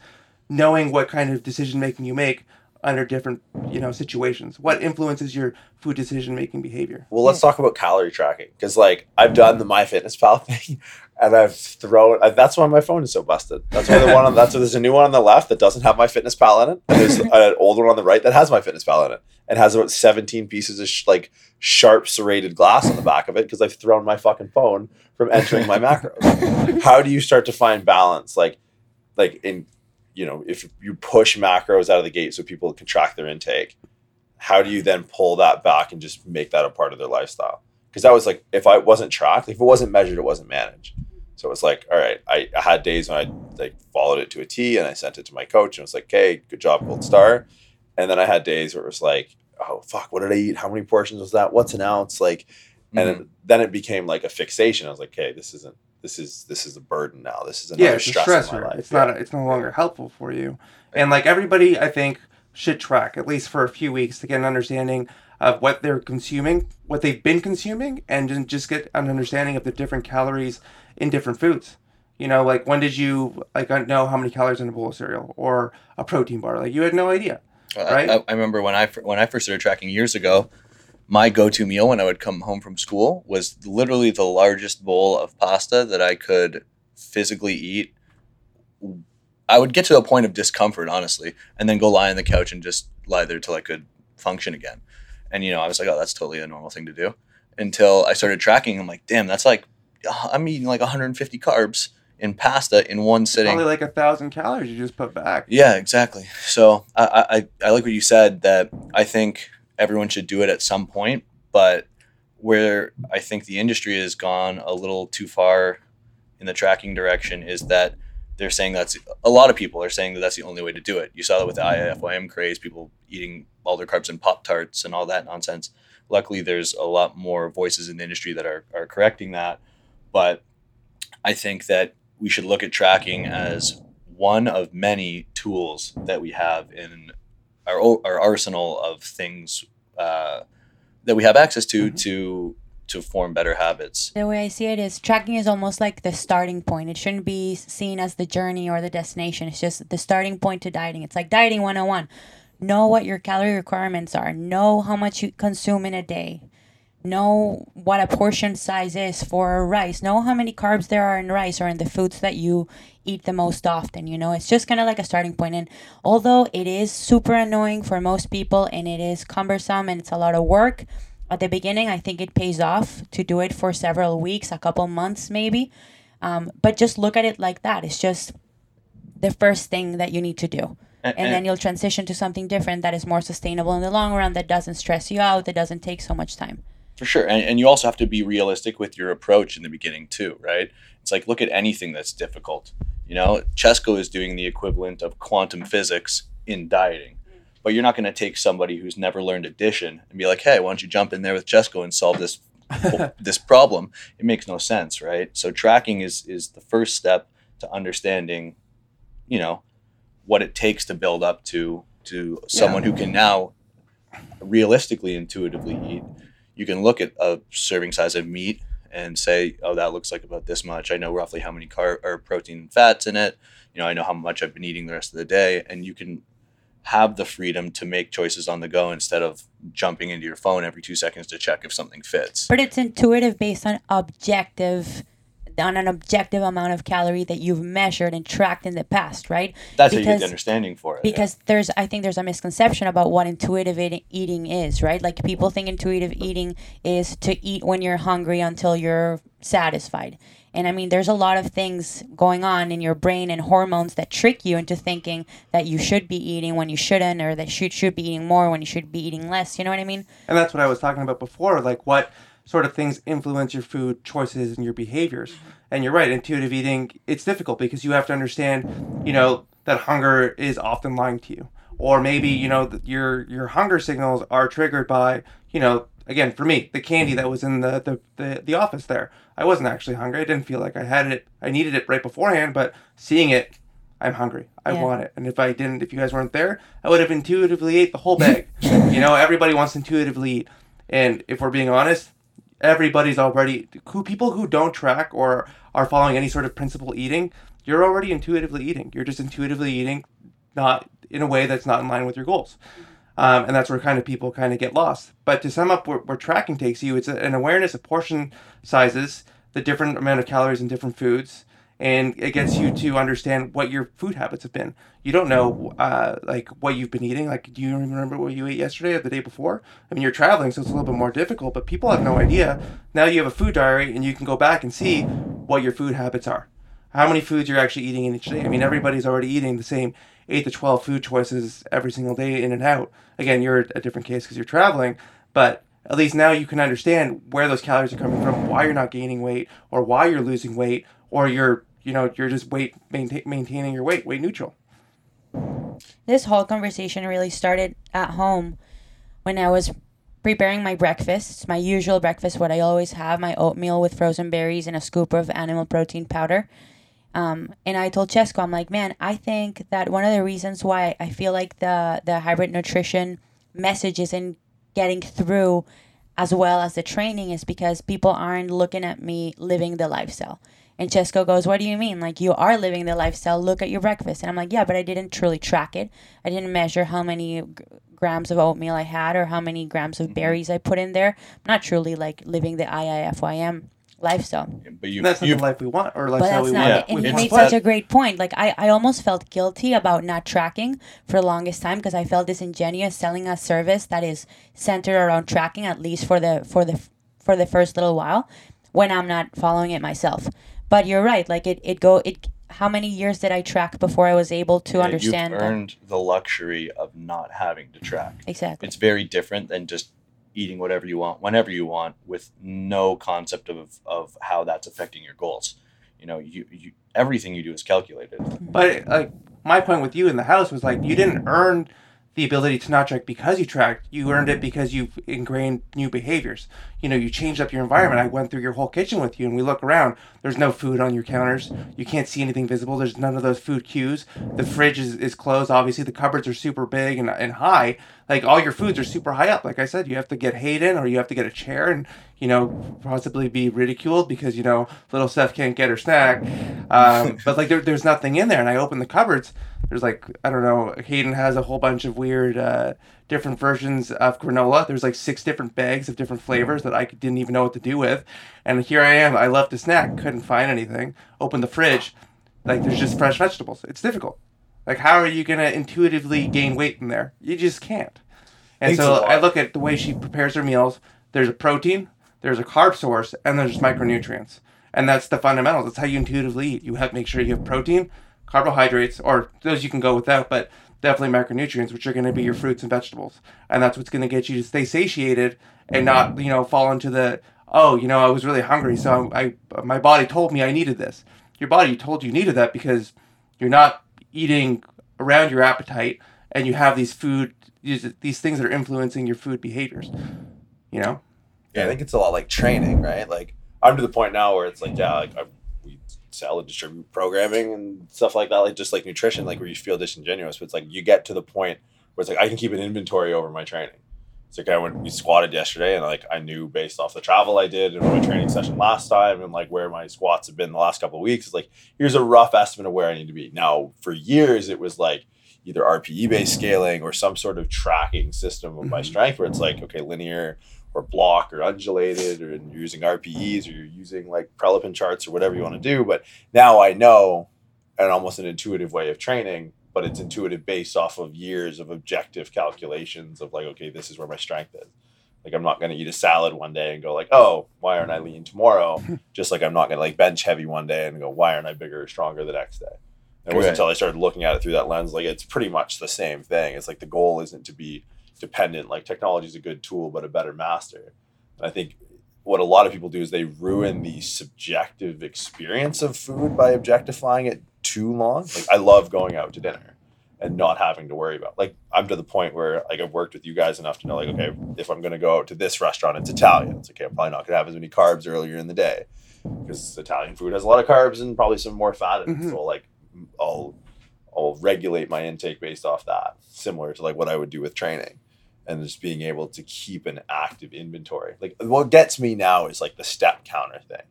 knowing what kind of decision making you make under different you know situations? What influences your food decision making behavior? Well, let's talk about calorie tracking because, like, I've done the MyFitnessPal thing, and I've thrown. uh, That's why my phone is so busted. That's why the one. On, that's why there's a new one on the left that doesn't have MyFitnessPal in it, and there's an old one on the right that has MyFitnessPal in it, and has about 17 pieces of sh- like sharp serrated glass on the back of it because I've thrown my fucking phone from entering my macros. How do you start to find balance, like, like in, you know, if you push macros out of the gate so people can track their intake? how do you then pull that back and just make that a part of their lifestyle? Because that was like, if I wasn't tracked, if it wasn't measured, it wasn't managed. So it was like, all right, I, I had days when I like followed it to a T and I sent it to my coach and it was like, okay, good job, gold star. And then I had days where it was like, oh fuck, what did I eat? How many portions was that? What's an ounce? Like, and Mhm. then, then it became like a fixation. I was like, okay, this isn't. This is this is a burden now. This is another yeah, it's a stress in my life. It's Yeah. not. It's no longer helpful for you. And like everybody, I think should track at least for a few weeks to get an understanding of what they're consuming, what they've been consuming, and just get an understanding of the different calories in different foods. You know, like when did you like know how many calories in a bowl of cereal or a protein bar? Like you had no idea. I- Right? I, I remember when I when I first started tracking years ago, my go-to meal when I would come home from school was literally the largest bowl of pasta that I could physically eat. I would get to a point of discomfort, honestly, and then go lie on the couch and just lie there till I could function again. And you know, I was like, oh, that's totally a normal thing to do. Until I started tracking, I'm like, damn, that's like uh, I'm eating like 150 carbs in pasta in one sitting. Probably like a thousand calories you just put back. Yeah, exactly. So I, I, I like what you said that I think everyone should do it at some point, but where I think the industry has gone a little too far in the tracking direction is that they're saying that's a lot of people are saying that that's the only way to do it. You saw that with the IFYM craze, people eating all their carbs in Pop Tarts and all that nonsense. Luckily, there's a lot more voices in the industry that are, are correcting that. But I think that we should look at tracking as one of many tools that we have in our, our arsenal of things uh, that we have access to Mhm. to to form better habits. The way I see it is tracking is almost like the starting point. It shouldn't be seen as the journey or the destination. It's just the starting point to dieting. It's like dieting 101. Know what your calorie requirements are. Know how much you consume in a day. Know what a portion size is for rice. Know how many carbs there are in rice or in the foods that you eat the most often. You know, it's just kind of like a starting point. And although it is super annoying for most people and it is cumbersome and it's a lot of work, at the beginning, I think it pays off to do it for several weeks, a couple months maybe. Um, but just look at it like that. It's just the first thing that you need to do. And, And then you'll transition to something different that is more sustainable in the long run, that doesn't stress you out, that doesn't take so much time. For sure. And, and you also have to be realistic with your approach in the beginning, too, right? It's like look at anything that's difficult. You know, Chesco is doing the equivalent of quantum physics in dieting. But you're not going to take somebody who's never learned addition and be like, hey, why don't you jump in there with Chesco and solve this this problem? It makes no sense, right? So tracking is is the first step to understanding, you know, what it takes to build up to to someone who can now realistically intuitively eat you can look at a serving size of meat and say, oh, that looks like about this much. I know roughly how many carb or protein and fats in it. You know, I know how much I've been eating the rest of the day, and you can have the freedom to make choices on the go instead of jumping into your phone every two seconds to check if something fits. But it's intuitive based on objective on an objective amount of calorie that you've measured and tracked in the past, right? That's how you get the understanding for it. yeah. because there's i think there's a misconception about what intuitive eating, eating is right like people think intuitive eating is to eat when you're hungry until you're satisfied and i mean there's a lot of things going on in your brain and hormones that trick you into thinking that you should be eating when you shouldn't or that you should, should be eating more when you should be eating less you know what i mean And that's what I was talking about before, like what sort of things influence your food choices and your behaviors. Mm-hmm. And you're right, intuitive eating, it's difficult because you have to understand, you know, that hunger is often lying to you. Or maybe, you know, your your hunger signals are triggered by, you know, again, for me, the candy that was in the the, the, the office there. I wasn't actually hungry. I didn't feel like I had it. I needed it right beforehand, but seeing it I'm hungry. I Yeah. want it. And if I didn't, if you guys weren't there, I would have intuitively ate the whole bag. you know, everybody wants to intuitively eat. And if we're being honest, everybody's already who people who don't track or are following any sort of principle eating, you're already intuitively eating. You're just intuitively eating, not in a way that's not in line with your goals. Um, and that's where kind of people kind of get lost. But to sum up where, where tracking takes you, it's an awareness of portion sizes, the different amount of calories in different foods, and it gets you to understand what your food habits have been. You don't know uh, like what you've been eating. Like, do you remember what you ate yesterday or the day before? I mean, you're traveling, so it's a little bit more difficult. But people have no idea. Now you have a food diary, and you can go back and see what your food habits are. How many foods you're actually eating in each day. I mean, everybody's already eating the same eight to twelve food choices every single day in and out. Again, you're a different case because you're traveling, but at least now you can understand where those calories are coming from, why you're not gaining weight, or why you're losing weight, or you're you know you're just weight maintain, maintaining your weight, weight neutral. This whole conversation really started at home when I was preparing my breakfast. My usual breakfast, what I always have my oatmeal with frozen berries and a scoop of animal protein powder. Um, and I told Chesko, I'm like, man, I think that one of the reasons why I feel like the, the hybrid nutrition message isn't getting through as well as the training is because people aren't looking at me living the lifestyle. And Chesco goes, What do you mean? Like, you are living the lifestyle. Look at your breakfast. And I'm like, Yeah, but I didn't truly track it. I didn't measure how many g- grams of oatmeal I had or how many grams of mm-hmm. berries I put in there. I'm not truly like living the IIFYM lifestyle. But you, And that's not you the life we want, or But lifestyle that's we not, want. and We he made want- such a great point. Like I, I almost felt guilty about not tracking for the longest time because I felt disingenuous selling a service that is centered around tracking at least for the for the for the first little while when I'm not following it myself. But you're right. Like it, it go it. How many years did I track before I was able to yeah, understand? You've that? earned the luxury of not having to track. Exactly. It's very different than just eating whatever you want whenever you want with no concept of, of how that's affecting your goals. You know, you, you everything you do is calculated. Mm-hmm. But like my point with you in the house was like you didn't earn the ability to not track because you tracked. You earned it because you've ingrained new behaviors. You know, you changed up your environment. I went through your whole kitchen with you, and we look around. There's no food on your counters. You can't see anything visible. There's none of those food cues. The fridge is, is closed. Obviously, the cupboards are super big and, and high. Like all your foods are super high up. Like I said, you have to get Hayden or you have to get a chair and you know possibly be ridiculed because you know little Steph can't get her snack. Um, but like there, there's nothing in there, and I open the cupboards. There's like I don't know. Hayden has a whole bunch of weird uh, different versions of granola. There's like six different bags of different flavors that I didn't even know what to do with. And here I am. I left a snack, couldn't find anything. Open the fridge, like there's just fresh vegetables. It's difficult. Like how are you gonna intuitively gain weight in there? You just can't. And so. I look at the way she prepares her meals. There's a protein, there's a carb source, and there's micronutrients. And that's the fundamentals. That's how you intuitively eat. You have to make sure you have protein, carbohydrates, or those you can go without, but definitely macronutrients, which are going to be your fruits and vegetables. And that's what's going to get you to stay satiated and not, you know, fall into the, oh, you know, I was really hungry, so I, my body told me I needed this. Your body told you needed that because you're not eating around your appetite and you have these food, these, things that are influencing your food behaviors. You know? Yeah, I think it's a lot like training, right? Like I'm to the point now where it's like, yeah, like I, and distribute programming and stuff like that, like just like nutrition, like where you feel disingenuous. But it's like you get to the point where it's like I can keep an inventory over my training. It's like I went we squatted yesterday and like I knew based off the travel I did and my training session last time and like where my squats have been the last couple of weeks. It's like here's a rough estimate of where I need to be. Now for years it was like either RPE based scaling or some sort of tracking system of my Mhm. strength where it's like okay linear or block or undulated or you're using RPEs or you're using like Prilepin charts or whatever you want to do. But now I know an almost an intuitive way of training, but it's intuitive based off of years of objective calculations of like, okay, this is where my strength is. Like I'm not gonna eat a salad one day and go like, oh, why aren't I lean tomorrow? Just like I'm not gonna like bench heavy one day and go, why aren't I bigger or stronger the next day? And it wasn't Right. until I started looking at it through that lens, like it's pretty much the same thing. It's like the goal isn't to be dependent. Like technology is a good tool, but a better master. And I think what a lot of people do is they ruin the subjective experience of food by objectifying it too long. Like I love going out to dinner and not having to worry about like I'm to the point where like I've worked with you guys enough to know like okay if I'm gonna go out to this restaurant it's Italian it's okay I'm probably not gonna have as many carbs earlier in the day because Italian food has a lot of carbs and probably some more fat in it Mhm. so like I'll I'll regulate my intake based off that similar to like what I would do with training and just being able to keep an active inventory. Like what gets me now is like the step counter thing.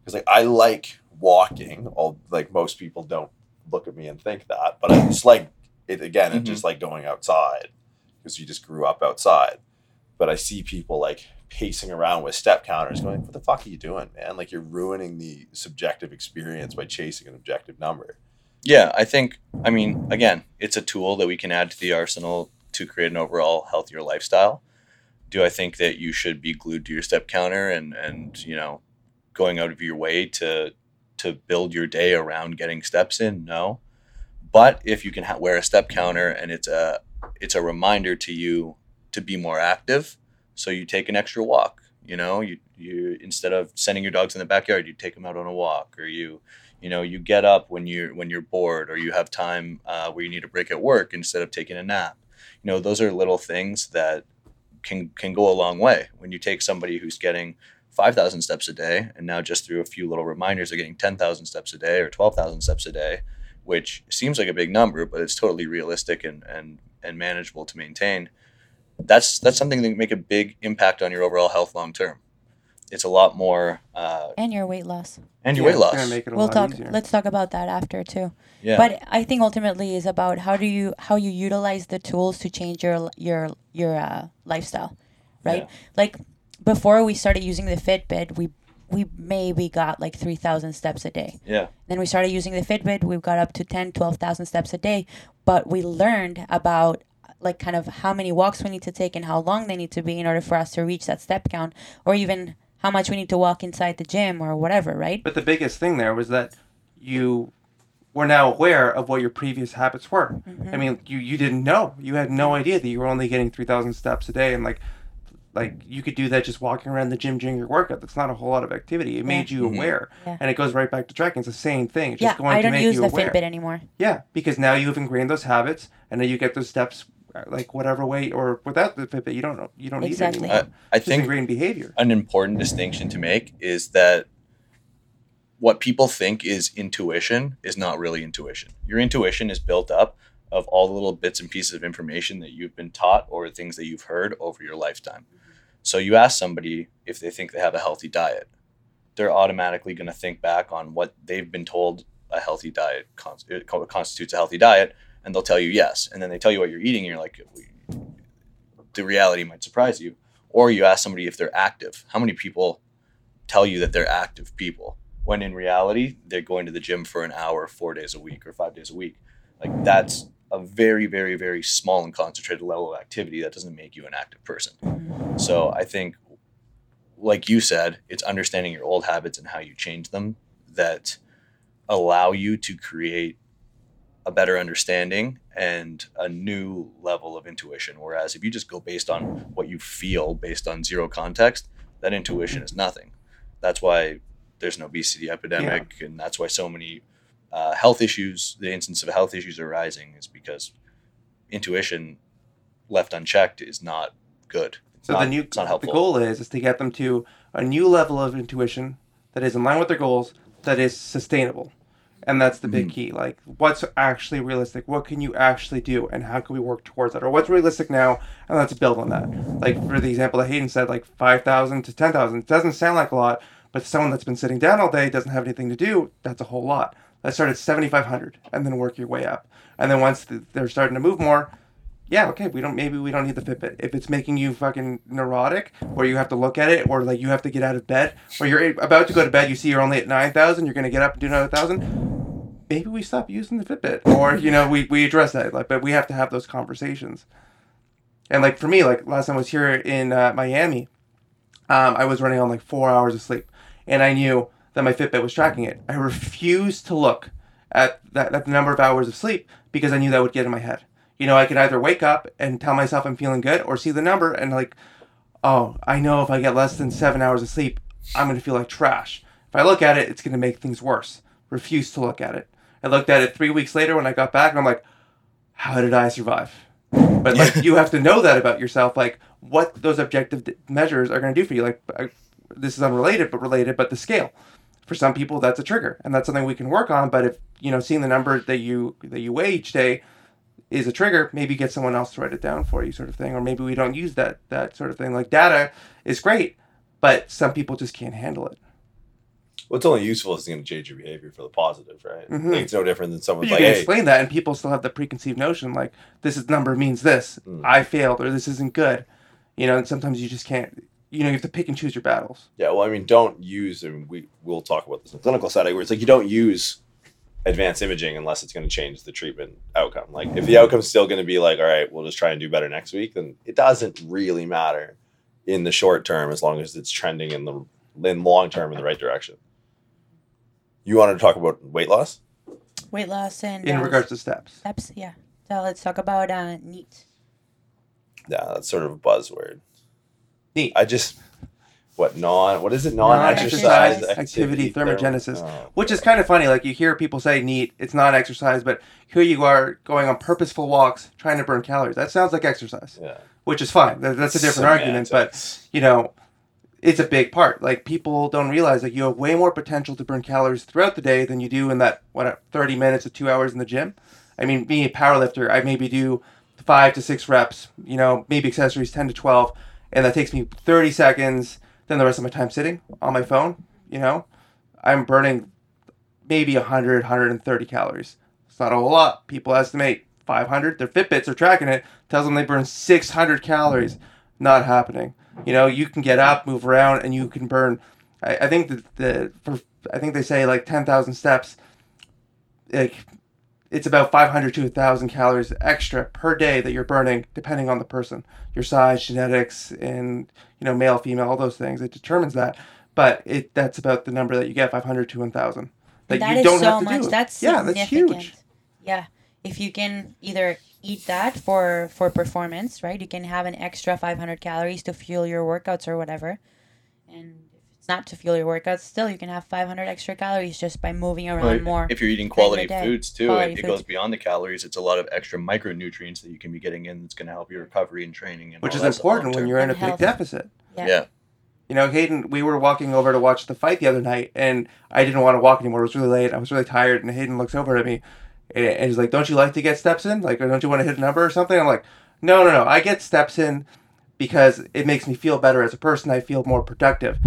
Because like I like walking all like most people don't look at me and think that but I just like it again Mhm. it's just like going outside because you just grew up outside. But i see people like pacing around with step counters going what the fuck are you doing man? Like you're ruining the subjective experience by chasing an objective number. Yeah, I think, I mean, again, it's a tool that we can add to the arsenal to create an overall healthier lifestyle. Do I think that you should be glued to your step counter and, and you know, going out of your way to to build your day around getting steps in? No. But if you can ha- wear a step counter and it's a it's a reminder to you to be more active, so you take an extra walk. You know, you you instead of sending your dogs in the backyard, you take them out on a walk, or you you know you get up when you're when you're bored or you have time uh, where you need a break at work instead of taking a nap you know those are little things that can can go a long way. When you take somebody who's getting 5000 steps a day and now just through a few little reminders they're getting 10000 steps a day or 12000 steps a day which seems like a big number but it's totally realistic and and and manageable to maintain that's that's something that can make a big impact on your overall health long term it's a lot more uh, And your weight loss. and your Yeah, weight loss make it a We'll lot talk. easier. Let's talk about that after too. yeah But I think ultimately is about how do you how you utilize the tools to change your your your uh, lifestyle, right? Yeah. Like before we started using the Fitbit, we we maybe got like 3,000 steps a day. yeah Then we started using the Fitbit, We've got up to 10, 12,000 steps a day, but we learned about like kind of how many walks we need to take and how long they need to be in order for us to reach that step count or even how much we need to walk inside the gym or whatever, right? But the biggest thing there was that you were now aware of what your previous habits were. Mm-hmm. I mean, you you didn't know. You had no idea that you were only getting three thousand steps a day, and like like you could do that just walking around the gym during your workout. That's not a whole lot of activity. It made you Mhm. aware, Yeah. and it goes right back to tracking. It's the same thing. It's yeah, just going I to don't make use you the aware. Fitbit anymore. Yeah, because now you've ingrained those habits, and then you get those steps like whatever way or without the Fitbit, you don't know you don't Exactly. need it anymore. I It's just think ingrained behavior. an important distinction to make is that what people think is intuition is not really intuition. Your intuition is built up of all the little bits and pieces of information that you've been taught or things that you've heard over your lifetime. So you ask somebody if they think they have a healthy diet, they're automatically going to think back on what they've been told a healthy diet cons- it co- constitutes a healthy diet, and they'll tell you yes. And then they tell you what you're eating, and you're like, the reality might surprise you. Or you ask somebody if they're active. How many people tell you that they're active people when in reality they're going to the gym for an hour, four days a week, or five days a week? Like that's a very, very, very small and concentrated level of activity that doesn't make you an active person. Mm-hmm. So I think, like you said, it's understanding your old habits and how you change them that allow you to create a better understanding and a new level of intuition. Whereas if you just go based on what you feel based on zero context, that intuition is nothing. That's why there's an obesity epidemic, and that's why so many uh, health issues, the instance of health issues are rising, is because intuition left unchecked is not good. It's So not, the new it's not the goal is is to get them to a new level of intuition that is in line with their goals, that is sustainable. And that's the big hmm. key. Like what's actually realistic? What can you actually do and how can we work towards that? Or what's realistic now and let's build on that. Like for the example that Hayden said, like five thousand to ten thousand. Doesn't sound like a lot, but someone that's been sitting down all day doesn't have anything to do, that's a whole lot. Let's start at seventy five hundred and then work your way up. And then once they're starting to move more, yeah, okay, we don't maybe we don't need the Fitbit. If it's making you fucking neurotic, or you have to look at it, or like you have to get out of bed, or you're about to go to bed, you see you're only at nine thousand, you're gonna get up and do another thousand. Maybe we stop using the Fitbit, or you know, we, we address that. Like, but we have to have those conversations. And like for me, like last time I was here in uh, Miami, um, I was running on like four hours of sleep, and I knew that my Fitbit was tracking it. I refused to look at that at the number of hours of sleep because I knew that would get in my head. You know, I could either wake up and tell myself I'm feeling good, or see the number and like, oh, I know if I get less than seven hours of sleep, I'm gonna feel like trash. If I look at it, it's gonna make things worse. Refuse to look at it. I looked at it three weeks later when I got back, and I'm like, how did I survive? But like, you have to know that about yourself, like what those objective d- measures are going to do for you. Like, I, this is unrelated, but related. But the scale, for some people, that's a trigger, and that's something we can work on. But if you know, seeing the number that you that you weigh each day is a trigger, maybe get someone else to write it down for you, sort of thing. Or maybe we don't use that that sort of thing. Like data is great, but some people just can't handle it. Well, it's only useful if it's going to change your behavior for the positive, right? Mhm. Like, it's no different than someone. you like, can hey, explain that, and people still have the preconceived notion like this is number means this. Mm. I failed, or this isn't good. You know, and sometimes you just can't. You know, you have to pick and choose your battles. Yeah, well, I mean, don't use, and we we'll talk about this in the clinical setting, where it's like you don't use advanced imaging unless it's going to change the treatment outcome. Like, if the outcome's still going to be like, all right, we'll just try and do better next week, then it doesn't really matter in the short term as long as it's trending in the in long term in the right direction. You wanted to talk about weight loss? Weight loss and In uh, regards to steps, steps. Yeah. So let's talk about uh, NEAT. Yeah, that's sort of a buzzword. Neat. I just what non what is it Non-exercise non-exercise activity thermogenesis. Oh. which is kind of funny. Like you hear people say neat, it's not exercise, but here you are going on purposeful walks trying to burn calories. That sounds like exercise, Yeah. which is fine. That- That's a different argument, but you know, it's a big part. Like people don't realize that you have way more potential to burn calories throughout the day than you do in that what thirty minutes to two hours in the gym. I mean, being a powerlifter, I maybe do five to six reps. You know, maybe accessories ten to twelve, and that takes me thirty seconds. Then the rest of my time sitting on my phone. You know, I'm burning maybe 100, 130 calories. It's not a whole lot. People estimate 500. Their Fitbits are tracking it. Tells them they burn 600 calories. Not happening. You know, you can get up, move around, and you can burn. I, I think that the for I think they say like 10,000 steps. Like it's about 500 to 1,000 calories extra per day that you're burning, depending on the person, your size, genetics, and you know male, female, all those things. It determines that. But it that's about the number that you get 500 to 1,000. That, That you is don't so have to much. do. That's yeah, that's significant. huge. Yeah. If you can either eat that for for performance, right? You can have an extra 500 calories to fuel your workouts or whatever. And it's not to fuel your workouts, still you can have 500 extra calories just by moving around Well, more. If you're eating quality day. foods too, Quality it, it foods. goes beyond the calories. It's a lot of extra micronutrients that you can be getting in that's going to help your recovery and training. And Which is important when you're in a And big deficit. yeah. Yeah. You know, Hayden, we were walking over to watch the fight the other night, and I didn't want to walk anymore. It was really late. I was really tired, and Hayden looks over at me, and and he's like, "Don't you like to get steps in? Like, or don't you want to hit a number or something?" I'm like, "No, no, no. I get steps in because it makes me feel better as a person. I feel more productive.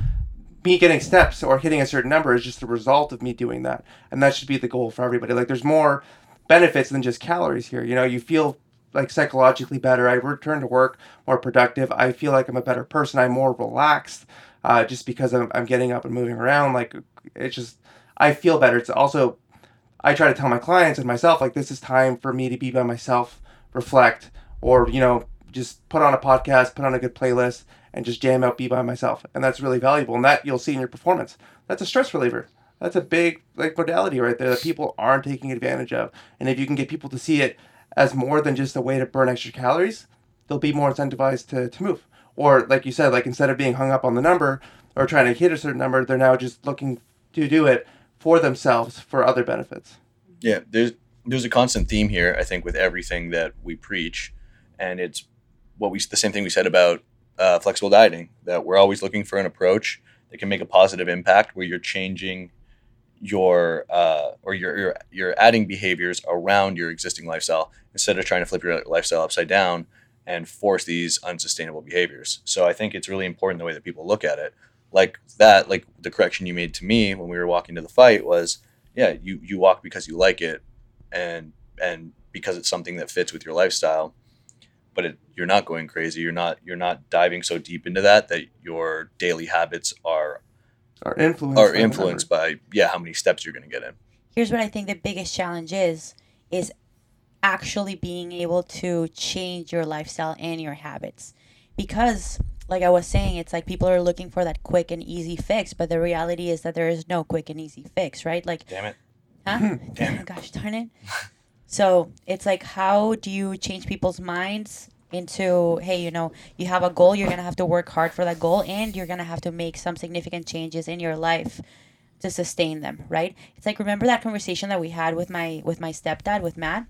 Me getting steps or hitting a certain number is just a result of me doing that, and that should be the goal for everybody. Like, there's more benefits than just calories here. You know, you feel like psychologically better. I return to work more productive. I feel like I'm a better person. I'm more relaxed uh, just because I'm, I'm getting up and moving around. Like it's just, I feel better. It's also, I try to tell my clients and myself, like, this is time for me to be by myself, reflect, or, you know, just put on a podcast, put on a good playlist, and just jam out, be by myself. And that's really valuable. And that you'll see in your performance. That's a stress reliever. That's a big like modality right there that people aren't taking advantage of. And if you can get people to see it as more than just a way to burn extra calories, they'll be more incentivized to, to move. Or like you said, like instead of being hung up on the number or trying to hit a certain number, they're now just looking to do it for themselves for other benefits. Yeah, there's there's a constant theme here. I think with everything that we preach, and it's what we the same thing we said about uh, flexible dieting. That we're always looking for an approach that can make a positive impact, where you're changing your uh, or you're, you're you're adding behaviors around your existing lifestyle instead of trying to flip your lifestyle upside down and force these unsustainable behaviors. So I think it's really important the way that people look at it. Like that, like the correction you made to me when we were walking to the fight was, yeah, you you walk because you like it, and and because it's something that fits with your lifestyle. But it, you're not going crazy. You're not you're not diving so deep into that that your daily habits are Or influence. are influenced by yeah how many steps you're going to get in. here's what I think the biggest challenge is is actually being able to change your lifestyle and your habits. Because like I was saying, it's like people are looking for that quick and easy fix, but the reality is that there is no quick and easy fix, right? Like Damn it! Huh? Hmm. Damn it. Gosh darn it. So it's like, how do you change people's minds into, hey, you know, you have a goal, you're going to have to work hard for that goal, and you're going to have to make some significant changes in your life to sustain them, right? It's like, remember that conversation that we had with my with my stepdad, with Matt?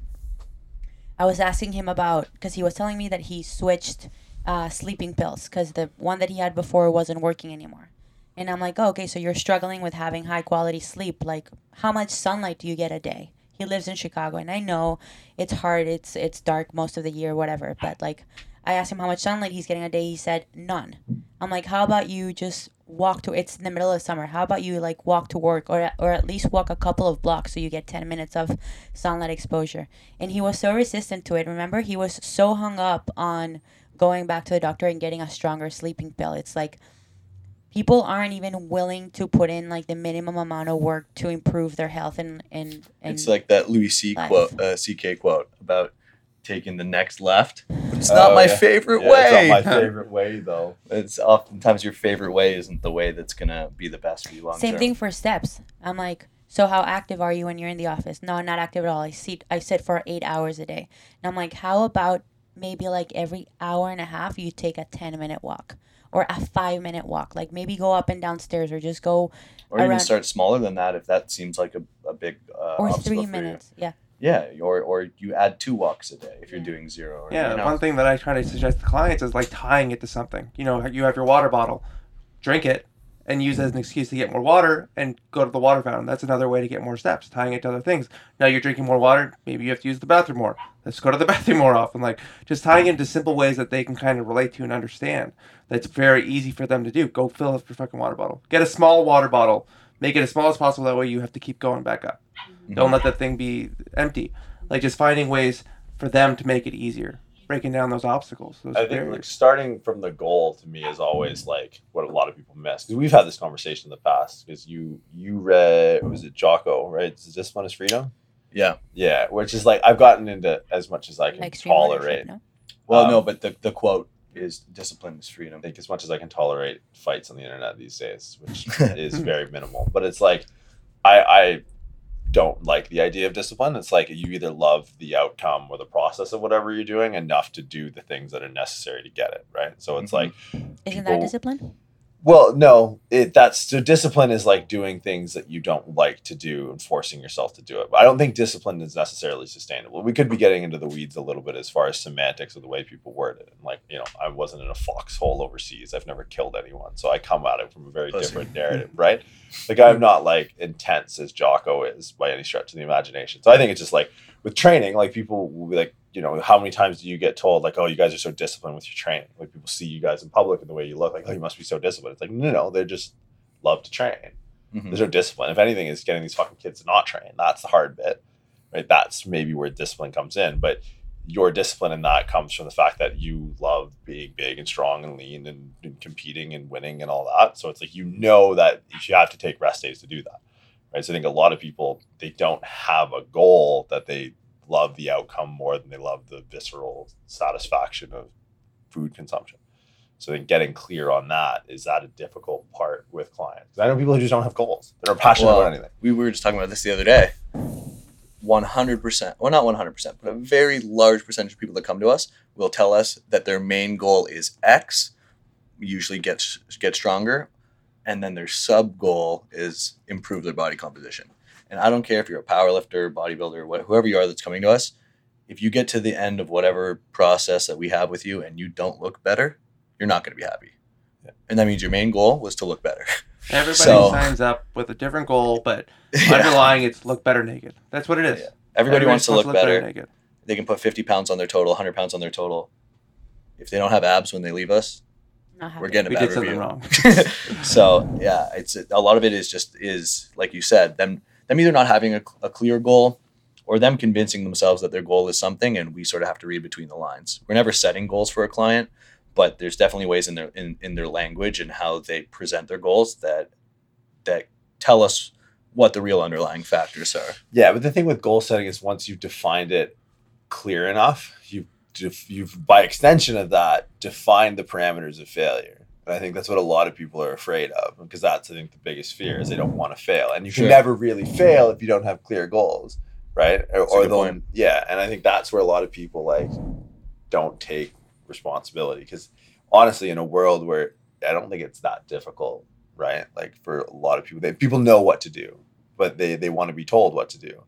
I was asking him about, because he was telling me that he switched uh, sleeping pills, because the one that he had before wasn't working anymore. And I'm like, oh, okay, so you're struggling with having high quality sleep. Like, how much sunlight do you get a day? He lives in Chicago, and I know it's hard. It's it's dark most of the year, whatever. But like, I asked him how much sunlight he's getting a day. He said none. I'm like, how about you just walk to it's in the middle of summer how about you like walk to work or or at least walk a couple of blocks so you get 10 minutes of sunlight exposure and he was so resistant to it remember he was so hung up on going back to the doctor and getting a stronger sleeping pill it's like people aren't even willing to put in like the minimum amount of work to improve their health and and, and It's like that Louis C life. quote, uh, CK quote about taking the next left. But it's Oh, not my yeah. favorite Yeah, way. It's not my favorite way though. It's oftentimes your favorite way isn't the way that's gonna be the best for you long Same term. thing for steps. I'm like, so how active are you when you're in the office? No, I'm not active at all. I sit I sit for eight hours a day. And I'm like, how about maybe like every hour and a half you take a ten minute walk or a five minute walk? Like maybe go up and downstairs or just go Or even start smaller than that if that seems like a, a big uh, or three minutes. Yeah. Yeah, or or you add two walks a day if you're Yeah. doing zero. Or, Yeah, you know. one thing that I try to suggest to clients is like tying it to something. You know, you have your water bottle, drink it, and use it as an excuse to get more water and go to the water fountain. That's another way to get more steps, tying it to other things. Now you're drinking more water, maybe you have to use the bathroom more. Let's go to the bathroom more often. Like just tying into simple ways that they can kind of relate to and understand. That's very easy for them to do. Go fill up your fucking water bottle. Get a small water bottle. Make it as small as possible. That way you have to keep going back up. Mm-hmm. Don't let that thing be empty. Like just finding ways for them to make it easier, breaking down those obstacles. Those I think barriers. like starting from the goal to me is always like what a lot of people miss because we've had this conversation in the past because you you read was it Jocko right? Is Discipline is freedom. Yeah. Yeah, which is like I've gotten into as much as I can Extreme tolerate. ownership, no? Well, Um, no, but the, the quote is discipline is freedom. I think as much as I can tolerate fights on the internet these days, which is very minimal. But it's like I I don't like the idea of discipline. It's like you either love the outcome or the process of whatever you're doing enough to do the things that are necessary to get it, right? So it's Mhm. like Isn't people- that discipline? Well, no, it that's so discipline is like doing things that you don't like to do and forcing yourself to do it. But I don't think discipline is necessarily sustainable. We could be getting into the weeds a little bit as far as semantics of the way people word it. And like, you know, I wasn't in a foxhole overseas. I've never killed anyone. So I come at it from a very Pussy. different narrative, right? Like I'm not like intense as Jocko is by any stretch of the imagination. So I think it's just like with training, like people will be like, you know, how many times do you get told like, oh, you guys are so disciplined with your training? Like people see you guys in public and the way you look, like, oh, you must be so disciplined. It's like, no, no, they just love to train. Mhm. There's no discipline. If anything, is getting these fucking kids to not train. That's the hard bit, right? That's maybe where discipline comes in. But your discipline in that comes from the fact that you love being big and strong and lean and, and competing and winning and all that. So it's like you know that you have to take rest days to do that, right? So I think a lot of people they don't have a goal that they love the outcome more than they love the visceral satisfaction of food consumption. So then getting clear on that is that a difficult part with clients? 'Cause I know people who just don't have goals. They're not passionate Well, about anything. we were just talking about this the other day. 100%, well, not 100%, but a very large percentage of people that come to us will tell us that their main goal is X, usually get, get stronger, and then their sub goal is improve their body composition. And I don't care if you're a power lifter, bodybuilder, what, whoever you are that's coming to us, if you get to the end of whatever process that we have with you and you don't look better, you're not going to be happy. Yeah. And that means your main goal was to look better. Everybody So- signs up with a different goal, but Yeah. underlying it's look better naked. That's what it is. Yeah. Everybody wants to look better. naked. They can put 50 pounds on their total, 100 pounds on their total. If they don't have abs when they leave us, we're getting We a did bad something review. wrong. so yeah, it's a lot of it is just is like you said them them either not having a, a clear goal or them convincing themselves that their goal is something, and we sort of have to read between the lines. We're never setting goals for a client, but there's definitely ways in their in, in their language and how they present their goals that that tell us what the real underlying factors are. Yeah, but the thing with goal setting is once you've defined it clear enough, you've you've by extension of that defined the parameters of failure. And I think that's what a lot of people are afraid of because that's I think the biggest fear is they don't want to fail, and you can never really fail if you don't have clear goals, right? Or, That's or point. yeah, and I think that's where a lot of people like don't take responsibility because honestly, in a world where I don't think it's that difficult, right? Like for a lot of people, they, people know what to do, but they they want to be told what to do,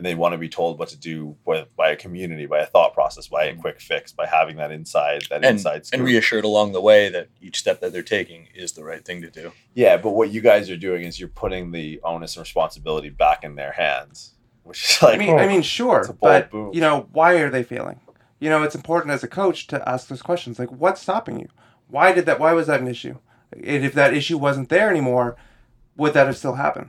and they want to be told what to do by, by a community, by a thought process, by a mm. quick fix, by having that inside that. And, inside scoop. and reassured along the way that each step that they're taking is the right thing to do. yeah, but what you guys are doing is you're putting the onus and responsibility back in their hands, which is like I mean, I mean, sure, it's a bold but move. you know, why are they failing? You know, it's important as a coach to ask those questions, like, what's stopping you? Why did that? Why was that an issue? And if that issue wasn't there anymore, would that have still happened?